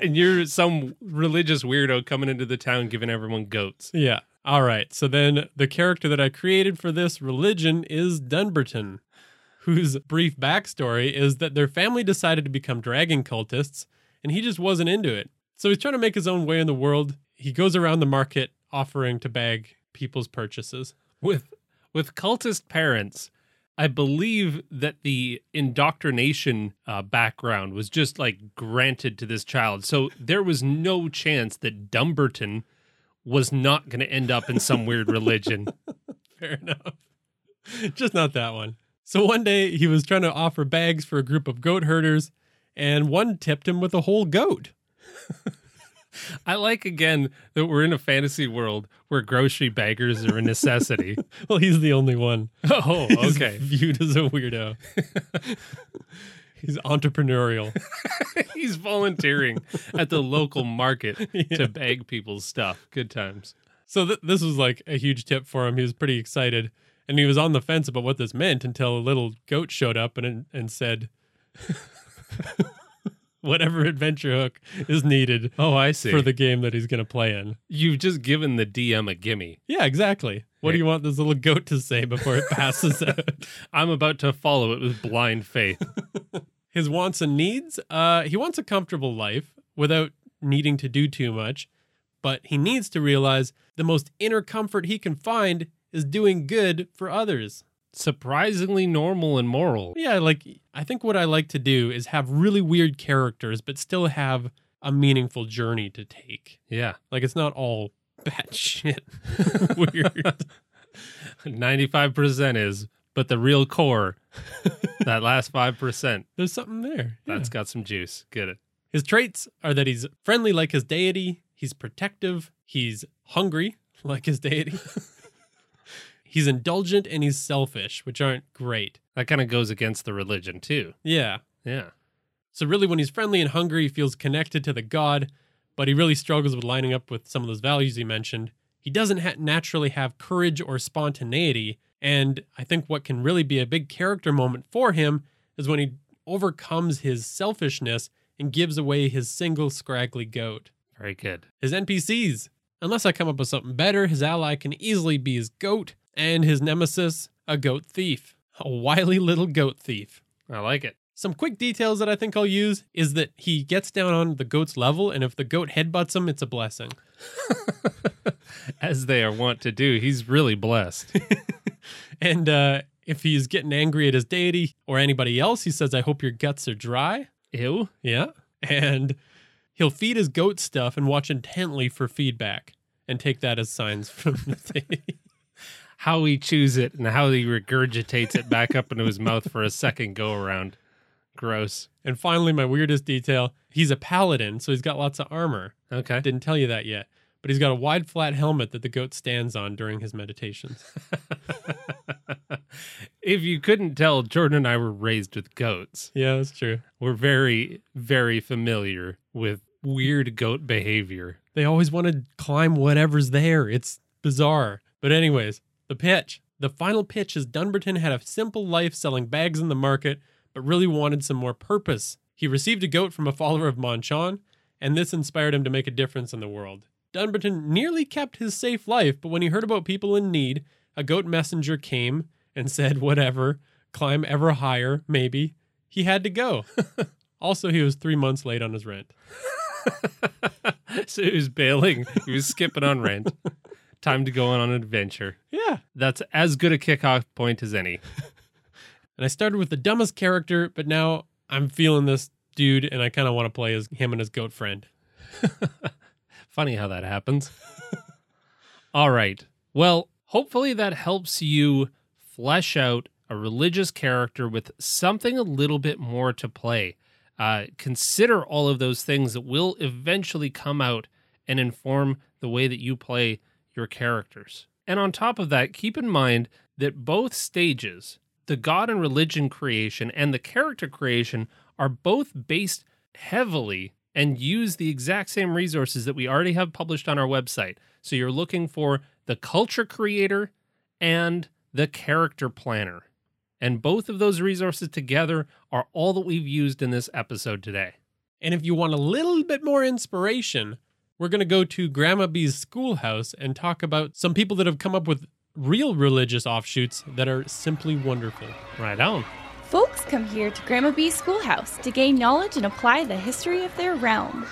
and you're some religious weirdo coming into the town giving everyone goats. yeah. All right. So then the character that I created for this religion is Dunbarton, whose brief backstory is that their family decided to become dragon cultists and he just wasn't into it. So he's trying to make his own way in the world. He goes around the market offering to bag people's purchases. with with cultist parents I believe that the indoctrination uh, background was just like granted to this child. So there was no chance that Dumbarton was not going to end up in some weird religion. (laughs) Fair enough. Just not that one. So one day he was trying to offer bags for a group of goat herders, and one tipped him with a whole goat. I like again that we're in a fantasy world where grocery baggers are a necessity. (laughs) Well, he's the only one. oh, (laughs) okay. viewed as a weirdo. (laughs) he's entrepreneurial. He's volunteering at the local market to bag people's stuff. Good times. So th- this was like a huge tip for him. He was pretty excited, and he was on the fence about what this meant until a little goat showed up and and said, (laughs) "Whatever adventure hook is needed Oh, I see. for the game that he's going to play in." You've just given the DM a gimme. Yeah, exactly. What do you want this little goat to say before it passes (laughs) out? I'm about to follow it with blind faith. (laughs) His wants and needs. Uh, he wants a comfortable life without needing to do too much, but he needs to realize the most inner comfort he can find is doing good for others. Surprisingly normal and moral. Yeah, like I think what I like to do is have really weird characters, but still have a meaningful journey to take. Yeah. Like it's not all batshit (laughs) weird. 95% is, but the real core, (laughs) that last 5%, There's something there. that's got some juice. Get it. His traits are that he's friendly like his deity, he's protective, he's hungry like his deity. (laughs) he's indulgent and he's selfish, which aren't great. That kind of goes against the religion, too. Yeah. Yeah. So really when he's friendly and hungry, he feels connected to the god, but he really struggles with lining up with some of those values he mentioned. He doesn't ha- naturally have courage or spontaneity, and I think what can really be a big character moment for him is when he overcomes his selfishness and gives away his single scraggly goat. Very good. His NPCs. Unless I come up with something better, his ally can easily be his goat, and his nemesis, a goat thief. A wily little goat thief. I like it. Some quick details that I think I'll use is that he gets down on the goat's level, and if the goat headbutts him, it's a blessing. (laughs) As they are wont to do, he's really blessed. (laughs) And uh, if he's getting angry at his deity or anybody else, he says, I hope your guts are dry. Ew. Yeah. And he'll feed his goat stuff and watch intently for feedback and take that as signs from the (laughs) deity. How he chews it and how he regurgitates it back up into his mouth for a second go around. Gross. And finally, my weirdest detail he's a paladin, so he's got lots of armor. Okay. Didn't tell you that yet. But he's got a wide, flat helmet that the goat stands on during his meditations. (laughs) if you couldn't tell, Jordan and I were raised with goats. Yeah, that's true. We're very, very familiar with weird goat behavior. They always want to climb whatever's there. It's bizarre. But, anyways, the pitch. The final pitch is Dunbarton had a simple life selling bags in the market, but really wanted some more purpose. He received a goat from a follower of Monchon, and this inspired him to make a difference in the world. Dunbarton nearly kept his safe life, but when he heard about people in need, a goat messenger came and (laughs) said, Whatever, climb ever higher, maybe. He had to go. (laughs) also, he was three months late on his rent. (laughs) so he was bailing, he was skipping on rent. (laughs) Time to go on an adventure. Yeah. That's as good a kickoff point as any. (laughs) And I started with the dumbest character, but now I'm feeling this dude and I kind of want to play as him and his goat friend. (laughs) Funny how that happens. All right. Well, hopefully that helps you flesh out a religious character with something a little bit more to play. Uh, consider all of those things that will eventually come out and inform the way that you play your characters. And on top of that, keep in mind that both stages, the God and religion creation and the character creation, are both based heavily and use the exact same resources that we already have published on our website. So you're looking for the culture creator and the character planner. And both of those resources together are all that we've used in this episode today. And if you want a little bit more inspiration, we're going to go to Grandma B's schoolhouse and talk about some people that have come up with real religious offshoots that are simply wonderful. Right on. Folks come here to Grandma B's schoolhouse to gain knowledge and apply the history of their realm.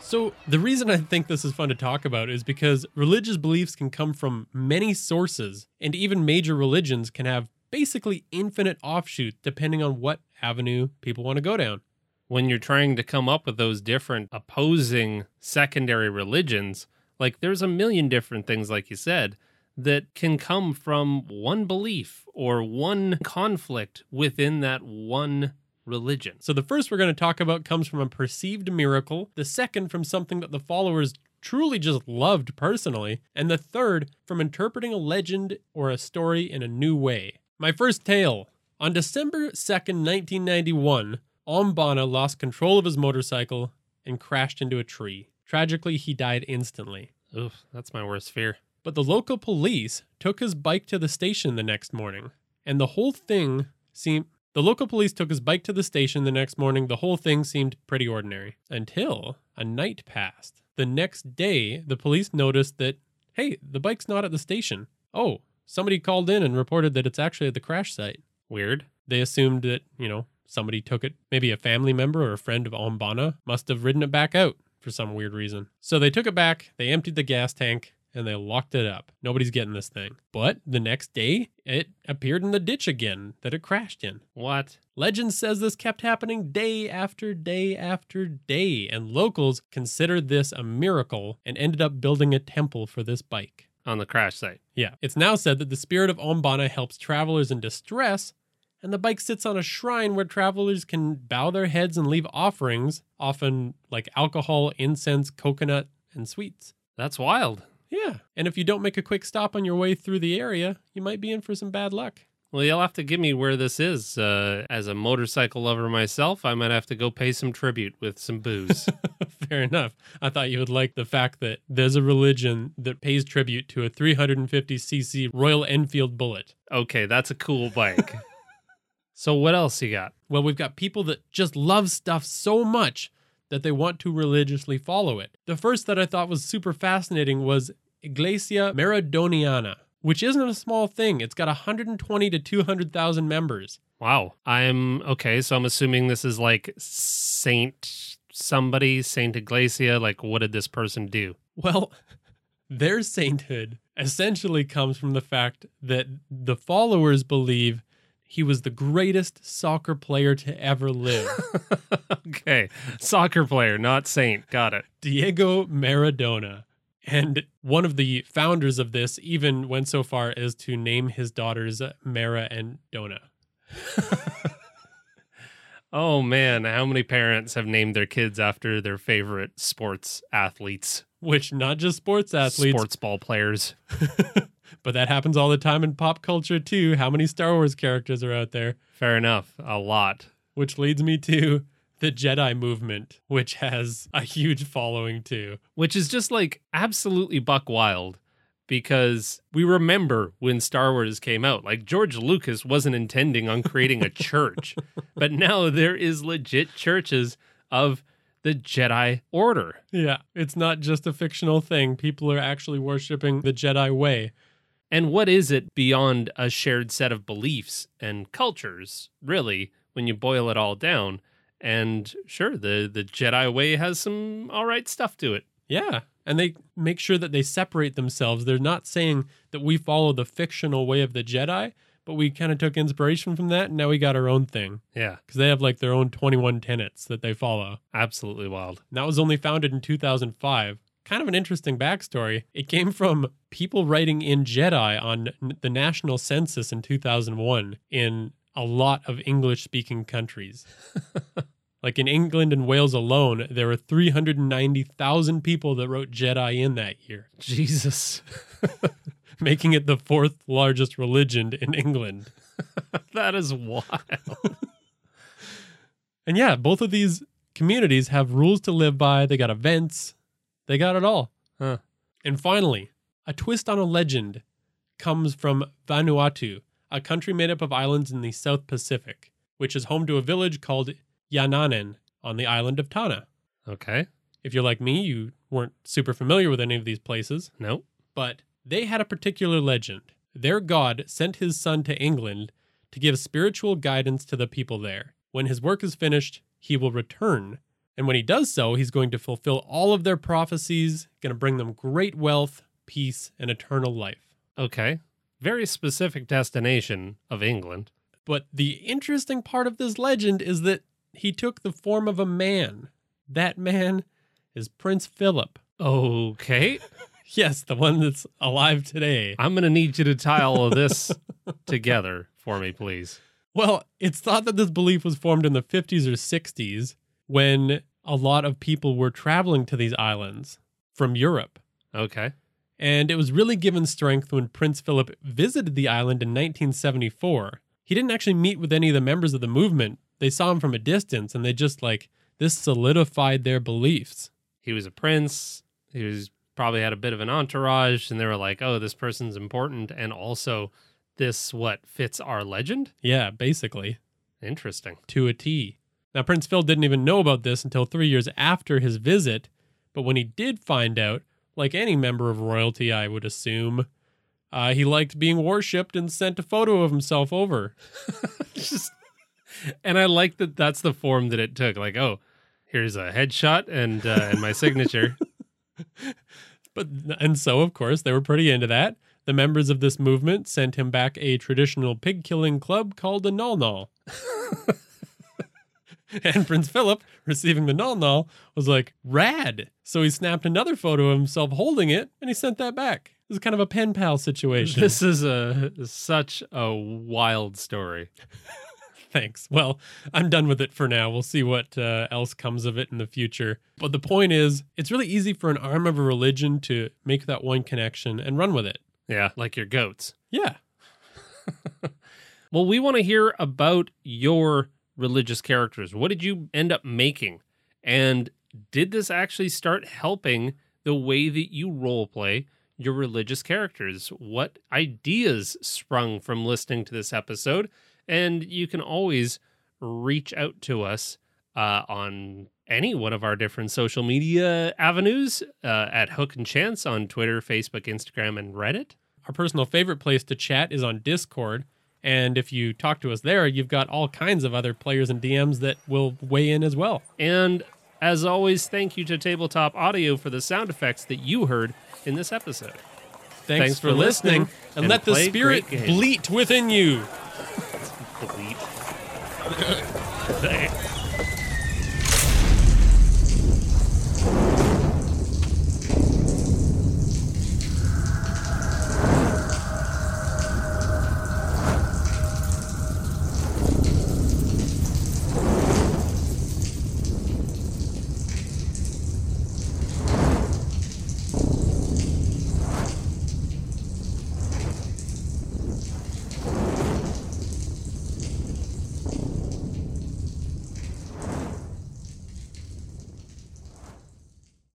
So, the reason I think this is fun to talk about is because religious beliefs can come from many sources, and even major religions can have basically infinite offshoots depending on what avenue people want to go down. When you're trying to come up with those different opposing secondary religions, like there's a million different things, like you said, that can come from one belief or one conflict within that one religion. So, the first we're going to talk about comes from a perceived miracle, the second from something that the followers truly just loved personally, and the third from interpreting a legend or a story in a new way. My first tale. On December 2nd, 1991, Om Banna lost control of his motorcycle and crashed into a tree. Tragically, he died instantly. Oof, that's my worst fear. But the local police took his bike to the station the next morning, and the whole thing seemed. The local police took his bike to the station the next morning. The whole thing seemed pretty ordinary until a night passed. The next day, the police noticed that, hey, the bike's not at the station. Oh, somebody called in and reported that it's actually at the crash site. Weird. They assumed that, you know, somebody took it. Maybe a family member or a friend of Om Banna must have ridden it back out for some weird reason. So they took it back, they emptied the gas tank, and they locked it up. Nobody's getting this thing. But the next day, it appeared in the ditch again that it crashed in. What? Legend says this kept happening day after day after day, and locals considered this a miracle and ended up building a temple for this bike. On the crash site. Yeah, it's now said that the spirit of Om Banna helps travelers in distress, and the bike sits on a shrine where travelers can bow their heads and leave offerings, often like alcohol, incense, coconut, and sweets. That's wild. Yeah, and if you don't make a quick stop on your way through the area, you might be in for some bad luck. Well, you'll have to give me where this is. Uh, as a motorcycle lover myself, I might have to go pay some tribute with some booze. (laughs) Fair enough. I thought you would like the fact that there's a religion that pays tribute to a 350cc Royal Enfield Bullet. okay, that's a cool bike. (laughs) so, what else you got? Well, we've got people that just love stuff so much that they want to religiously follow it. The first that I thought was super fascinating was Iglesia Maradoniana, which isn't a small thing. It's got 120 to 200,000 members. Wow. I'm okay. So, I'm assuming this is like Saint somebody, Saint Iglesia. Like, what did this person do? Well, (laughs) their sainthood essentially comes from the fact that the followers believe he was the greatest soccer player to ever live. (laughs) okay. Soccer player, not saint. Got it. Diego Maradona. And one of the founders of this even went so far as to name his daughters Mara and Dona. (laughs) Oh man, how many parents have named their kids after their favorite sports athletes, Which not just sports athletes, sports ball players? (laughs) but that happens all the time in pop culture too. How many Star Wars characters are out there? Fair enough, a lot. Which leads me to the Jedi movement, which has a huge following too. Which is just like absolutely buck wild because we remember when Star Wars came out. Like George Lucas wasn't intending on creating a (laughs) church, but now there is legit churches of the Jedi Order. Yeah, it's not just a fictional thing. People are actually worshiping the Jedi way. And what is it beyond a shared set of beliefs and cultures, really, when you boil it all down? And sure, the, the Jedi way has some all right stuff to it. Yeah. And they make sure that they separate themselves. They're not saying that we follow the fictional way of the Jedi, but we kind of took inspiration from that and now we got our own thing. Yeah, Because they have like their own 21 tenets that they follow. absolutely wild. And that was only founded in 2005. Kind of an interesting backstory. It came from people writing in Jedi on the national census in 2001 in a lot of English speaking countries. (laughs) like in England and Wales alone, there were 390,000 people that wrote Jedi in that year, Jesus. (laughs) making it the fourth largest religion in England. (laughs) that is wild. And yeah, both of these communities have rules to live by. They got events, they got it all. Huh. And finally, a twist on a legend comes from Vanuatu, a country made up of islands in the South Pacific, which is home to a village called Yaohnanen on the island of Tanna. Okay. If you're like me, you weren't super familiar with any of these places, Nope. but they had a particular legend. Their god sent his son to England to give spiritual guidance to the people there. When his work is finished, he will return, And when he does so, he's going to fulfill all of their prophecies, going to bring them great wealth, peace, and eternal life. Okay. Very specific destination of England. But the interesting part of this legend is that he took the form of a man. That man is Prince Philip. Okay. (laughs) Yes, the one that's alive today. I'm going to need you to tie all of this (laughs) together for me, please. Well, it's thought that this belief was formed in the 50s or 60s when a lot of people were traveling to these islands from Europe. Okay. And it was really given strength when Prince Philip visited the island in 1974. He didn't actually meet with any of the members of the movement. They saw him from a distance and they just like, this solidified their beliefs. He was a prince. He was probably had a bit of an entourage and they were like, "Oh, this person's important and also this what fits our legend?" Yeah, basically, Interesting. to a T. Now, Prince Phil didn't even know about this until three years after his visit, but when he did find out, like any member of royalty, I would assume, uh, he liked being worshipped and sent a photo of himself over. (laughs) Just and I like that that's the form that it took. Like, oh, here's a headshot and uh, and my signature. (laughs) But and so, of course, they were pretty into that. The members of this movement sent him back a traditional pig killing club called a Null Null. (laughs) (laughs) and Prince Philip, receiving the Null Null, was like, rad. So he snapped another photo of himself holding it and he sent that back. It was kind of a pen pal situation. this is a such a wild story. (laughs) Thanks. Well, I'm done with it for now. We'll see what uh, else comes of it in the future. But the point is, it's really easy for an arm of a religion to make that one connection and run with it. Yeah, like your goats. Yeah. (laughs) Well, we want to hear about your religious characters. What did you end up making? And did this actually start helping the way that you role play your religious characters? What ideas sprung from listening to this episode? And you can always reach out to us uh, on any one of our different social media avenues uh, at Hook and Chance on Twitter, Facebook, Instagram, and Reddit. Our personal favorite place to chat is on Discord. And if you talk to us there, you've got all kinds of other players and DMs that will weigh in as well. And as always, thank you to Tabletop Audio for the sound effects that you heard in this episode. Thanks, Thanks for, for listening, listening, and, and let the spirit bleat within you. (laughs) Delete.